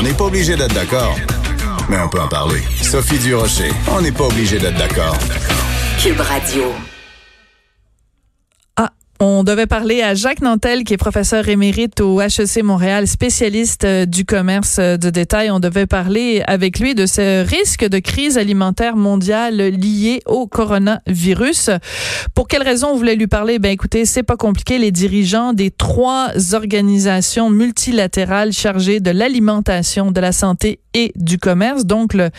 On n'est pas obligé d'être d'accord, mais on peut en parler. Sophie Durocher, on n'est pas obligé d'être d'accord. Cube Radio. On devait parler à Jacques Nantel, qui est professeur émérite au HEC Montréal, spécialiste euh, du commerce euh, de détail. On devait parler avec lui de ce risque de crise alimentaire mondiale lié au coronavirus. Pour quelle raison on voulait lui parler? Ben, écoutez, c'est pas compliqué. Les dirigeants des trois organisations multilatérales chargées de l'alimentation, de la santé et du commerce, donc le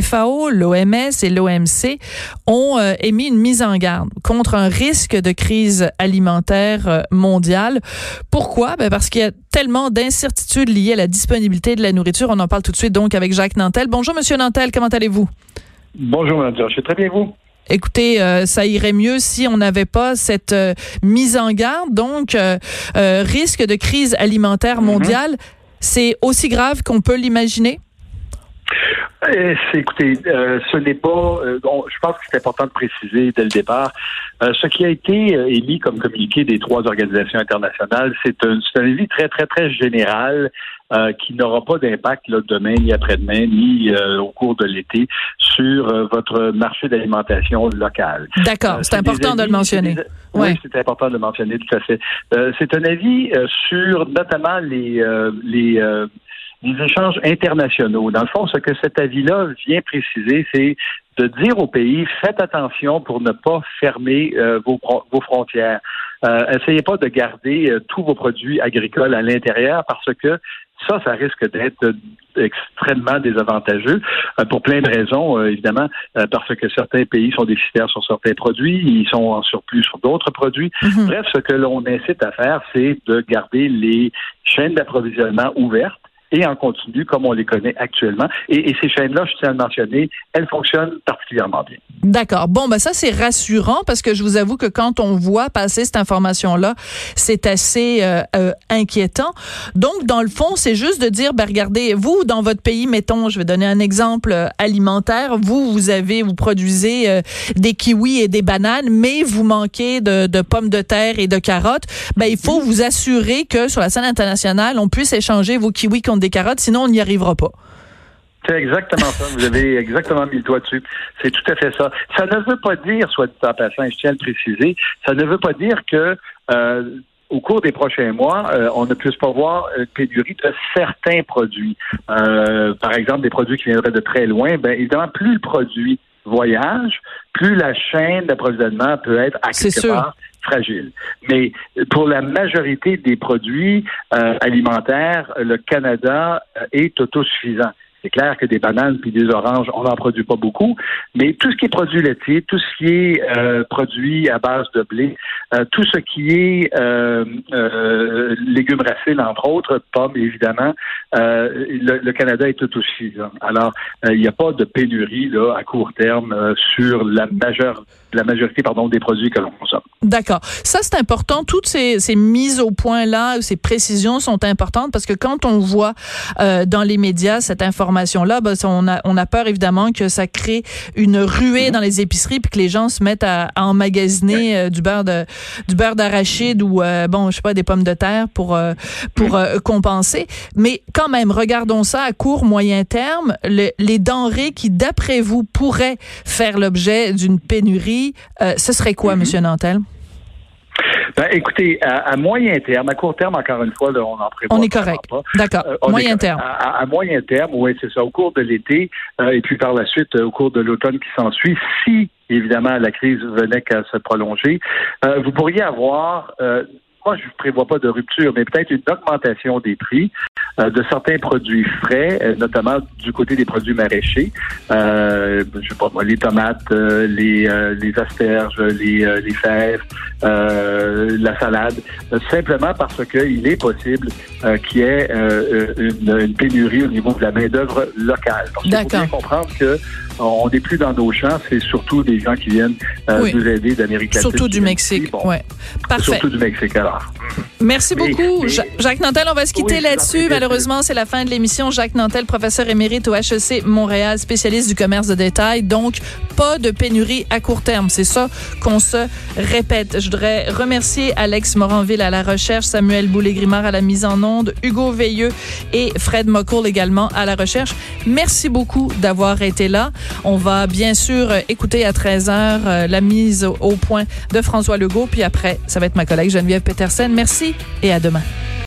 FAO, l'OMS et l'OMC, ont euh, émis une mise en garde contre un risque de crise alimentaire euh, mondiale. Pourquoi? Ben parce qu'il y a tellement d'incertitudes liées à la disponibilité de la nourriture. On en parle tout de suite donc avec Jacques Nantel. Bonjour, Monsieur Nantel, comment allez-vous? Bonjour, Madame Je suis très bien, vous? Écoutez, euh, ça irait mieux si on n'avait pas cette euh, mise en garde. Donc, euh, risque de crise alimentaire mondiale, c'est aussi grave qu'on peut l'imaginer? Euh, écoutez, euh, ce n'est pas. Euh, bon, je pense que c'est important de préciser dès le départ. ce qui a été émis comme communiqué des trois organisations internationales, c'est un, un avis très, très, très général qui n'aura pas d'impact demain, ni après-demain, ni au cours de l'été sur votre marché d'alimentation local. D'accord, c'est important de le mentionner. Oui, c'est important de le mentionner, tout à fait. c'est un avis sur notamment les les des échanges internationaux. Dans le fond, ce que cet avis-là vient préciser, c'est de dire au pays faites attention pour ne pas fermer euh, vos, vos, frontières. Euh, essayez pas de garder euh, tous vos produits agricoles à l'intérieur parce que ça, ça risque d'être extrêmement désavantageux pour plein de raisons, évidemment, parce que certains pays sont déficitaires sur certains produits, ils sont en surplus sur d'autres produits. Mm-hmm. Bref, ce que l'on incite à faire, c'est de garder les chaînes d'approvisionnement ouvertes et en continu comme on les connaît actuellement. Et, ces chaînes-là, je tiens à le mentionner, elles fonctionnent particulièrement bien. D'accord. Bon, ben ça c'est rassurant parce que je vous avoue que quand on voit passer cette information-là, c'est assez euh, euh, inquiétant. Donc, dans le fond, c'est juste de dire, ben regardez, vous dans votre pays, mettons, je vais donner un exemple euh, alimentaire. Vous, vous avez, vous produisez des kiwis et des bananes, mais vous manquez de, pommes de terre et de carottes. Ben il faut vous assurer que sur la scène internationale, on puisse échanger vos kiwis contre des carottes, sinon on n'y arrivera pas. C'est exactement ça. Vous avez exactement mis le doigt dessus. C'est tout à fait ça. Ça ne veut pas dire, soit dit en passant, je tiens à le préciser, ça ne veut pas dire que euh, au cours des prochains mois, euh, on ne puisse pas voir une pénurie de certains produits. Euh, par exemple, des produits qui viendraient de très loin. Ben évidemment, plus le produit voyage, plus la chaîne d'approvisionnement peut être à quelque part fragile. Mais pour la majorité des produits euh, alimentaires, le Canada euh, est autosuffisant. C'est clair que des bananes puis des oranges, on n'en produit pas beaucoup, mais tout ce qui est produit laitier, tout ce qui est euh, produit à base de blé, tout ce qui est légumes racines, entre autres, pommes évidemment, le, Canada est autosuffisant. Alors, il n'y a pas de pénurie là à court terme sur la majeure la majorité pardon, des produits que l'on consomme. D'accord. Ça, c'est important. Toutes ces, ces mises au point-là, ces précisions sont importantes parce que quand on voit euh, dans les médias cette information-là, ben, on, a, on a peur évidemment que ça crée une ruée dans les épiceries puis que les gens se mettent à, à emmagasiner euh, du beurre de du d'arachide ou euh, bon, je sais pas des pommes de terre pour euh, pour compenser. Mais quand même, regardons ça à court moyen terme. Le, les denrées qui, d'après vous, pourraient faire l'objet d'une pénurie euh, ce serait quoi, Monsieur mhm. Nantel? Ben, écoutez, à, moyen terme, à court terme, encore une fois, on en prévoit. On est correct. D'accord. Euh, moyen terme. À, moyen terme, oui, c'est ça. Au cours de l'été euh, et puis par la suite, au cours de l'automne qui s'ensuit, si évidemment la crise venait qu'à se prolonger, vous pourriez avoir moi, je ne prévois pas de rupture, mais peut-être une augmentation des prix euh, de certains produits frais, euh, notamment du côté des produits maraîchers. Euh, je sais pas moi, les tomates, les, les asperges, les, les fèves, euh, la salade, euh, simplement parce qu'il est possible euh, qu'il y ait euh, une, une pénurie au niveau de la main-d'œuvre locale. Parce qu'il faut bien comprendre que on n'est plus dans nos champs, c'est surtout des gens qui viennent euh, Oui. nous aider d'Amérique latine. Surtout du Mexique. Bon, Ouais. Parfait. Surtout du Mexique, alors. Merci beaucoup, mais- Jacques Nantel. On va se quitter Oui, là-dessus. Malheureusement, c'est la fin de l'émission. Jacques Nantel, professeur émérite au HEC Montréal, spécialiste du commerce de détail. Donc, pas de pénurie à court terme. C'est ça qu'on se répète. Je voudrais remercier Alex Moranville à la recherche, Samuel Boulay-Grimard à la mise en onde, Hugo Veilleux et Fred Mocoul également à la recherche. Merci beaucoup d'avoir été là. On va bien sûr écouter à 13h euh, la mise au point de François Legault. Puis après, ça va être ma collègue Geneviève Petersen. Merci et à demain.